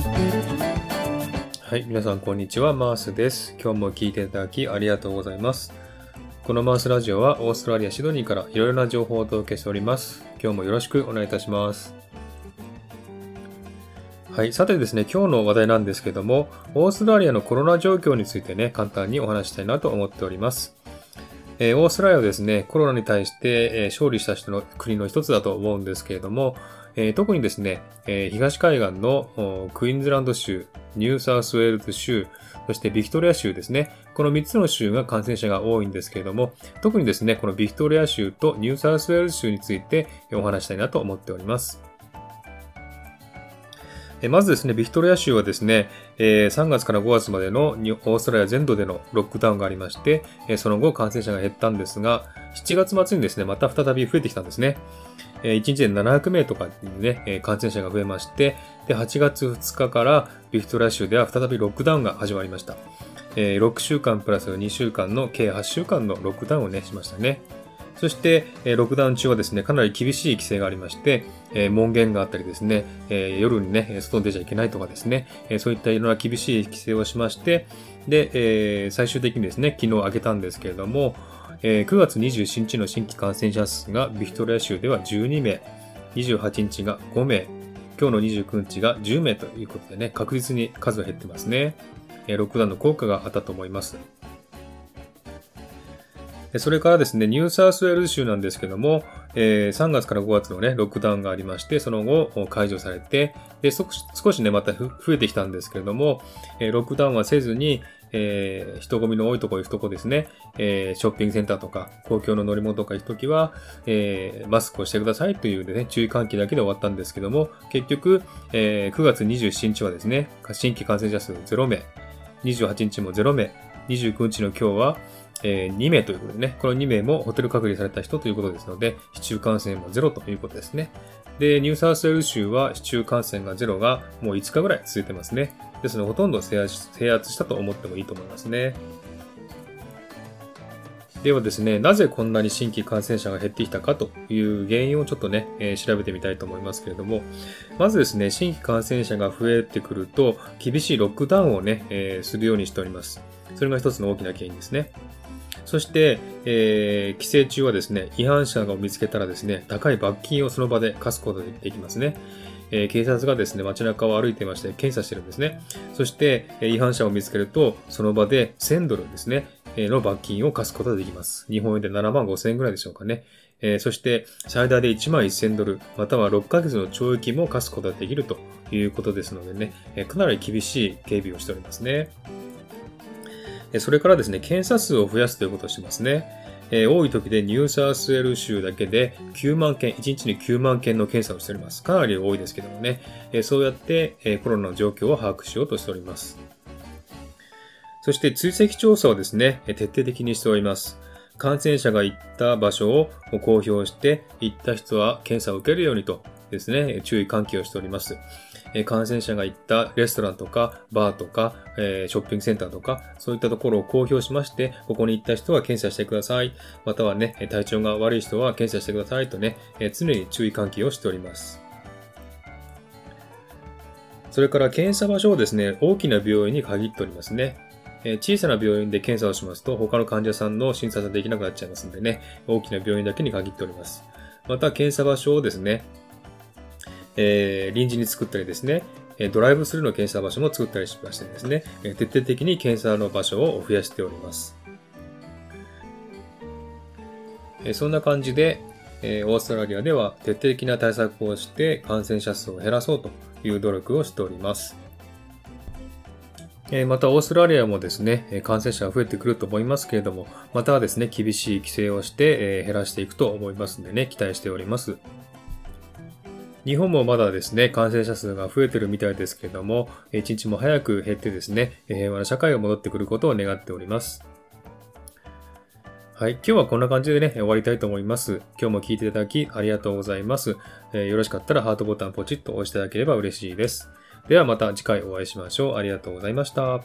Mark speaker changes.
Speaker 1: はい、皆さんこんにちは、マースです。今日も聞いていただきありがとうございます。このマースラジオはオーストラリア・シドニーからいろいろな情報をお届けしております。今日もよろしくお願いいたします。はい、さてですね、今日の話題なんですけども、オーストラリアのコロナ状況についてね、簡単にお話したいなと思っております。えー、オーストラリアはですね、コロナに対して、えー、勝利した人の国の一つだと思うんですけれども、えー、特にですね、え東海岸のクイーンズランド州、ニューサウスウェールズ州、そしてビクトリア州ですね。この3つの州が感染者が多いんですけれども、特にですね、このビクトリア州とニューサウスウェールズ州についてお話したいなと思っております。まずですね、ビクトリア州はですね、3月から5月までのオーストラリア全土でのロックダウンがありまして、その後感染者が減ったんですが、7月末にですね、また再び増えてきたんですね。1日で700名とかにね、感染者が増えまして、で、8月2日からビクトリア州では再びロックダウンが始まりました。6週間プラス2週間の計8週間のロックダウンをね、しましたね。そして、えロックダウン中はですね、かなり厳しい規制がありまして、え門限があったりですね、え夜にね、外に出ちゃいけないとかですね、えそういったいろんな厳しい規制をしまして、で、え最終的にですね、昨日上げたんですけれども、え9月27日の新規感染者数がビクトリア州では12名、28日が5名、今日の29日が10名ということでね、確実に数が減ってますね。えロックダウンの効果があったと思います。それからですね、ニューサウスウェールズ州なんですけども、えー、3月から5月のね、ロックダウンがありまして、その後解除されて、で少しね、また増えてきたんですけれども、えー、ロックダウンはせずに、えー、人混みの多いところ行くとこですね、えー、ショッピングセンターとか、公共の乗り物とか行くときは、えー、マスクをしてくださいというね、注意喚起だけで終わったんですけども、結局、えー、9月27日はですね、新規感染者数0名、28日も0名、29日の今日は、えー、2名ということでね、この2名もホテル隔離された人ということですので、市中感染もゼロということですね。で、ニューサウスウェル州は市中感染がゼロがもう5日ぐらい続いてますね。ですので、ほとんど制圧したと思ってもいいと思いますね。ではですね、なぜこんなに新規感染者が減ってきたかという原因をちょっとね、えー、調べてみたいと思いますけれども、まずですね、新規感染者が増えてくると、厳しいロックダウンをね、えー、するようにしております。それが一つの大きな原因ですね。そして、えー、規制中はですね、違反者を見つけたらですね、高い罰金をその場で課すことができますね。えー、警察がですね、街中を歩いていまして、検査してるんですね。そして、え違反者を見つけると、その場で1000ドルですね、えの罰金を課すことができます。日本円で7万5千円ぐらいでしょうかね。えー、そして、最大で1万1000ドル、または6ヶ月の懲役も課すことができるということですのでね、え、かなり厳しい警備をしておりますね。それからですね、検査数を増やすということをしますね。えー、多い時でニューサースウェル州だけで9万件、1日に9万件の検査をしております。かなり多いですけどもね、えー、そうやって、えー、コロナの状況を把握しようとしております。そして追跡調査をですね、徹底的にしております。感染者が行った場所を公表して、行った人は検査を受けるようにとですね、注意喚起をしております。え感染者が行ったレストランとか、バーとか、えショッピングセンターとか、そういったところを公表しまして、ここに行った人は検査してください。またはね、体調が悪い人は検査してくださいとね、え常に注意喚起をしております。それから検査場所をですね、大きな病院に限っておりますね。小さな病院で検査をしますと、他の患者さんの診察ができなくなっちゃいますんでね、大きな病院だけに限っております。また、検査場所をですね、えー、臨時に作ったりですね、ドライブスルーの検査場所も作ったりしましてですね、徹底的に検査の場所を増やしております。そんな感じで、オーストラリアでは徹底的な対策をして感染者数を減らそうという努力をしております。また、オーストラリアもですね、感染者が増えてくると思いますけれども、またはですね、厳しい規制をして減らしていくと思いますのでね、期待しております。日本もまだですね、感染者数が増えてるみたいですけれども、一日も早く減ってですね、平和な社会が戻ってくることを願っております。はい。今日はこんな感じでね、終わりたいと思います。今日も聞いていただきありがとうございます。えー、よろしかったらハートボタンポチッと押していただければ嬉しいです。ではまた次回お会いしましょう。ありがとうございました。